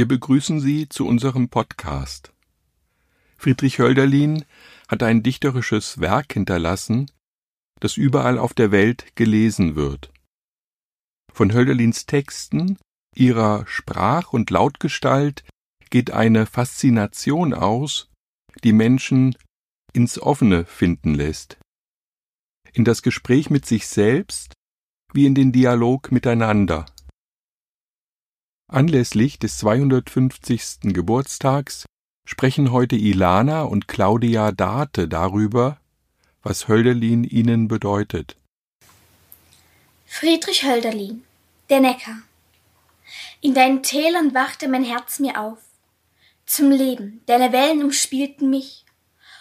Wir begrüßen Sie zu unserem Podcast. Friedrich Hölderlin hat ein dichterisches Werk hinterlassen, das überall auf der Welt gelesen wird. Von Hölderlins Texten, ihrer Sprach- und Lautgestalt geht eine Faszination aus, die Menschen ins Offene finden lässt. In das Gespräch mit sich selbst wie in den Dialog miteinander. Anlässlich des 250. Geburtstags sprechen heute Ilana und Claudia Date darüber, was Hölderlin ihnen bedeutet. Friedrich Hölderlin, der Neckar. In deinen Tälern wachte mein Herz mir auf. Zum Leben, deine Wellen umspielten mich,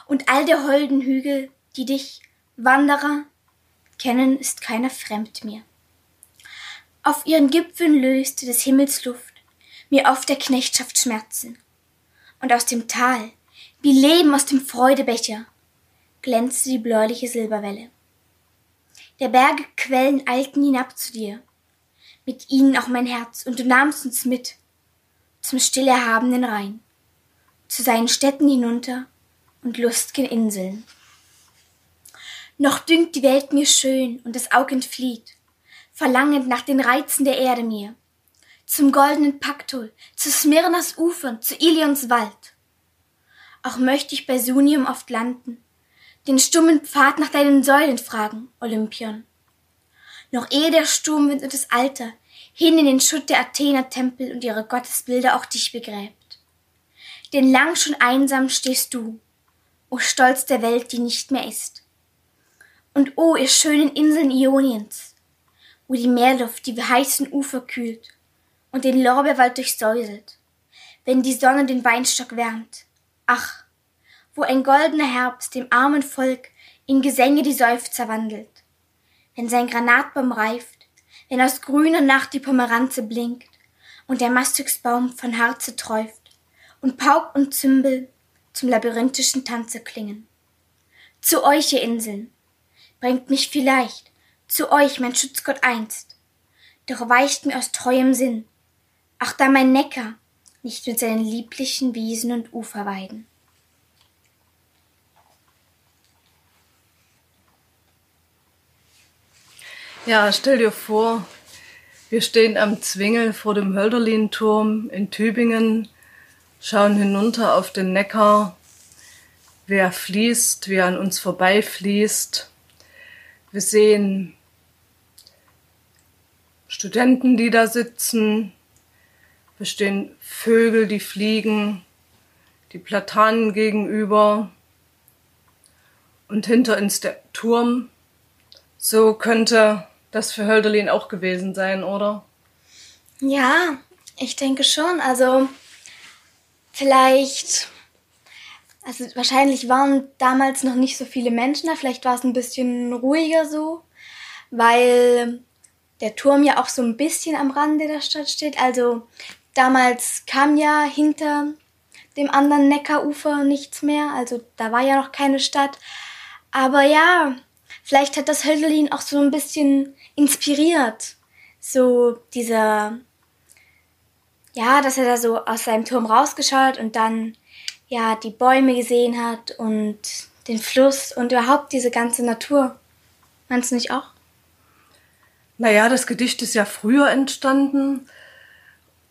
und all der holden Hügel, die dich, Wanderer, kennen, ist keiner fremd mir. Auf ihren Gipfeln löste des Himmels Luft mir oft der Knechtschaft Schmerzen. Und aus dem Tal, wie Leben aus dem Freudebecher, glänzte die bläuliche Silberwelle. Der Berge Quellen eilten hinab zu dir, mit ihnen auch mein Herz, und du nahmst uns mit zum still erhabenen Rhein, zu seinen Städten hinunter und lust'gen Inseln. Noch dünkt die Welt mir schön und das Aug entflieht, verlangend nach den Reizen der Erde mir, zum goldenen Paktul, zu Smyrnas Ufern, zu Ilions Wald. Auch möchte ich bei Sunium oft landen, den stummen Pfad nach deinen Säulen fragen, Olympion. Noch ehe der Sturmwind und das Alter hin in den Schutt der Athener Tempel und ihre Gottesbilder auch dich begräbt. Denn lang schon einsam stehst du, o Stolz der Welt, die nicht mehr ist. Und o ihr schönen Inseln Ioniens, wo die Meerluft die heißen Ufer kühlt und den Lorbeerwald durchsäuselt, wenn die Sonne den Weinstock wärmt. Ach, wo ein goldener Herbst dem armen Volk in Gesänge die Seufzer wandelt, wenn sein Granatbaum reift, wenn aus grüner Nacht die Pomeranze blinkt und der Mastixbaum von Harze träuft und Pauk und Zymbel zum labyrinthischen Tanze klingen. Zu euch, ihr Inseln, bringt mich vielleicht zu euch, mein Schutzgott einst. Doch weicht mir aus treuem Sinn, ach da mein Neckar, nicht mit seinen lieblichen Wiesen und Uferweiden. Ja, stell dir vor, wir stehen am Zwingel vor dem Hölderlinturm in Tübingen, schauen hinunter auf den Neckar, wer fließt, wie er an uns vorbeifließt. Wir sehen Studenten, die da sitzen. Wir stehen Vögel, die fliegen, die Platanen gegenüber. Und hinter uns der Turm. So könnte das für Hölderlin auch gewesen sein, oder? Ja, ich denke schon. Also vielleicht, also wahrscheinlich waren damals noch nicht so viele Menschen da. Vielleicht war es ein bisschen ruhiger so, weil der Turm ja auch so ein bisschen am Rande der Stadt steht. Also damals kam ja hinter dem anderen Neckarufer nichts mehr. Also da war ja noch keine Stadt. Aber ja, vielleicht hat das Hölderlin auch so ein bisschen inspiriert. So dieser, ja, dass er da so aus seinem Turm rausgeschaut und dann ja die Bäume gesehen hat und den Fluss und überhaupt diese ganze Natur. Meinst du nicht auch? Naja, das Gedicht ist ja früher entstanden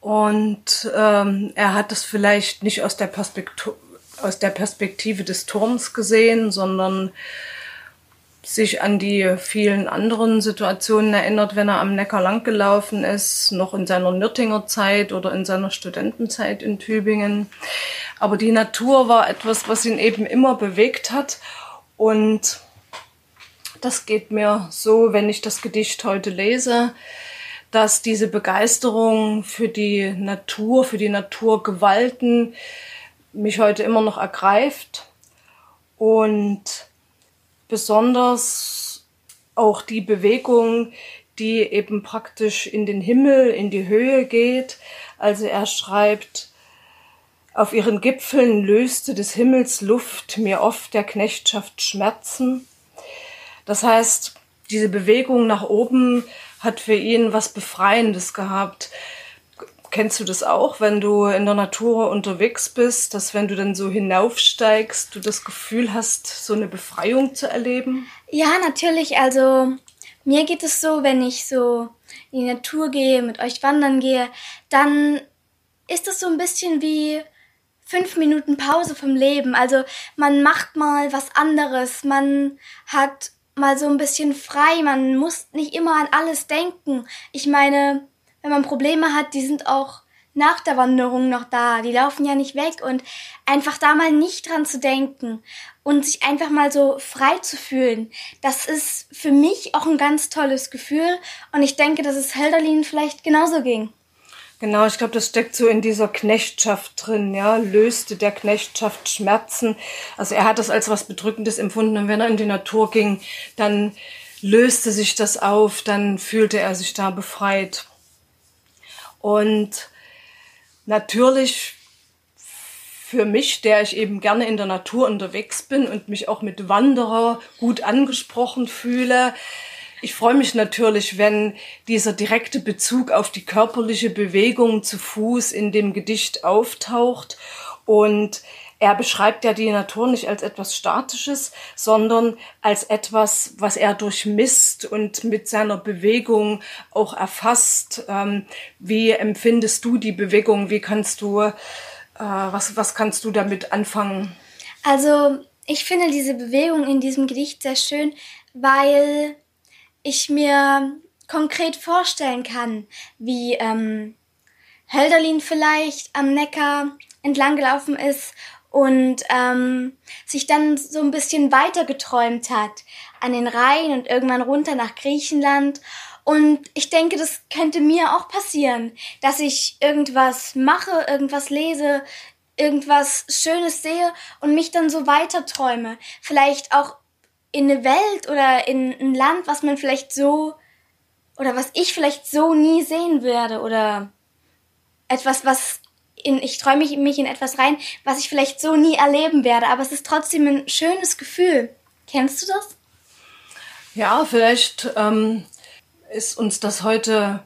und ähm, er hat es vielleicht nicht aus der, aus der Perspektive des Turms gesehen, sondern sich an die vielen anderen Situationen erinnert, wenn er am Neckar langgelaufen ist, noch in seiner Nürtinger Zeit oder in seiner Studentenzeit in Tübingen. Aber die Natur war etwas, was ihn eben immer bewegt hat und das geht mir so, wenn ich das Gedicht heute lese, dass diese Begeisterung für die Natur, für die Naturgewalten mich heute immer noch ergreift und besonders auch die Bewegung, die eben praktisch in den Himmel, in die Höhe geht. Also er schreibt, auf ihren Gipfeln löste des Himmels Luft mir oft der Knechtschaft Schmerzen. Das heißt, diese Bewegung nach oben hat für ihn was Befreiendes gehabt. Kennst du das auch, wenn du in der Natur unterwegs bist, dass wenn du dann so hinaufsteigst, du das Gefühl hast, so eine Befreiung zu erleben? Ja, natürlich. Also mir geht es so, wenn ich so in die Natur gehe, mit euch wandern gehe, dann ist das so ein bisschen wie fünf Minuten Pause vom Leben. Also man macht mal was anderes, man hat mal so ein bisschen frei, man muss nicht immer an alles denken. Ich meine, wenn man Probleme hat, die sind auch nach der Wanderung noch da. Die laufen ja nicht weg und einfach da mal nicht dran zu denken und sich einfach mal so frei zu fühlen, das ist für mich auch ein ganz tolles Gefühl und ich denke, dass es Helderlin vielleicht genauso ging. Genau, ich glaube, das steckt so in dieser Knechtschaft drin, ja, löste der Knechtschaft Schmerzen. Also er hat das als was Bedrückendes empfunden und wenn er in die Natur ging, dann löste sich das auf, dann fühlte er sich da befreit. Und natürlich für mich, der ich eben gerne in der Natur unterwegs bin und mich auch mit Wanderer gut angesprochen fühle, ich freue mich natürlich, wenn dieser direkte Bezug auf die körperliche Bewegung zu Fuß in dem Gedicht auftaucht und er beschreibt ja die Natur nicht als etwas Statisches, sondern als etwas, was er durchmisst und mit seiner Bewegung auch erfasst. Ähm, wie empfindest du die Bewegung? Wie kannst du, äh, was, was kannst du damit anfangen? Also, ich finde diese Bewegung in diesem Gedicht sehr schön, weil ich mir konkret vorstellen kann, wie ähm, Hölderlin vielleicht am Neckar entlang gelaufen ist und ähm, sich dann so ein bisschen weiter geträumt hat an den Rhein und irgendwann runter nach Griechenland. Und ich denke, das könnte mir auch passieren, dass ich irgendwas mache, irgendwas lese, irgendwas Schönes sehe und mich dann so weiter träume. Vielleicht auch in eine Welt oder in ein Land, was man vielleicht so oder was ich vielleicht so nie sehen werde oder etwas, was in, ich träume mich in etwas rein, was ich vielleicht so nie erleben werde, aber es ist trotzdem ein schönes Gefühl. Kennst du das? Ja, vielleicht ähm, ist uns das heute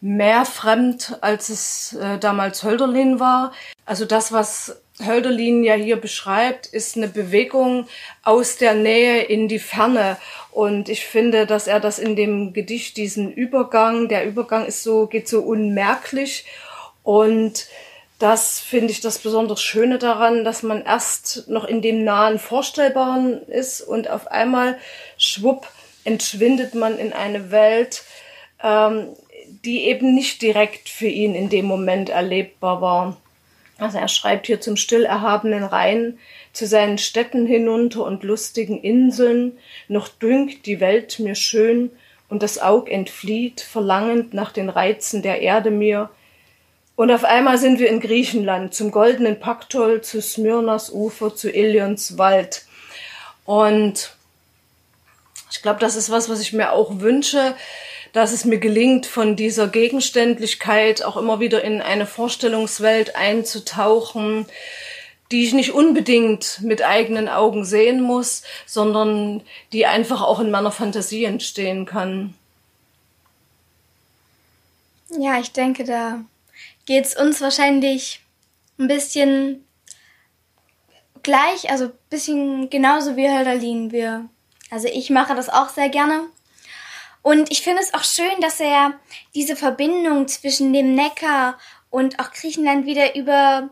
mehr fremd, als es äh, damals Hölderlin war. Also das, was Hölderlin ja hier beschreibt, ist eine Bewegung aus der Nähe in die Ferne. Und ich finde, dass er das in dem Gedicht, diesen Übergang, der Übergang ist so, geht so unmerklich und das finde ich das besonders Schöne daran, dass man erst noch in dem nahen Vorstellbaren ist und auf einmal schwupp entschwindet man in eine Welt, ähm, die eben nicht direkt für ihn in dem Moment erlebbar war. Also er schreibt hier zum still erhabenen Rhein, zu seinen Städten hinunter und lustigen Inseln, noch dünkt die Welt mir schön und das Aug entflieht, verlangend nach den Reizen der Erde mir, und auf einmal sind wir in Griechenland, zum goldenen Paktol, zu Smyrnas Ufer, zu Ilions Wald. Und ich glaube, das ist was, was ich mir auch wünsche, dass es mir gelingt, von dieser Gegenständlichkeit auch immer wieder in eine Vorstellungswelt einzutauchen, die ich nicht unbedingt mit eigenen Augen sehen muss, sondern die einfach auch in meiner Fantasie entstehen kann. Ja, ich denke, da geht es uns wahrscheinlich ein bisschen gleich, also ein bisschen genauso wie Hölderlin. Wir, also ich mache das auch sehr gerne. Und ich finde es auch schön, dass er diese Verbindung zwischen dem Neckar und auch Griechenland wieder über,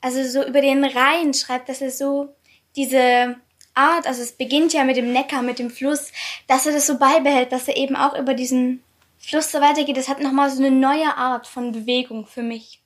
also so über den Rhein schreibt, dass er so diese Art, also es beginnt ja mit dem Neckar, mit dem Fluss, dass er das so beibehält, dass er eben auch über diesen Fluss so weitergeht, das hat nochmal so eine neue Art von Bewegung für mich.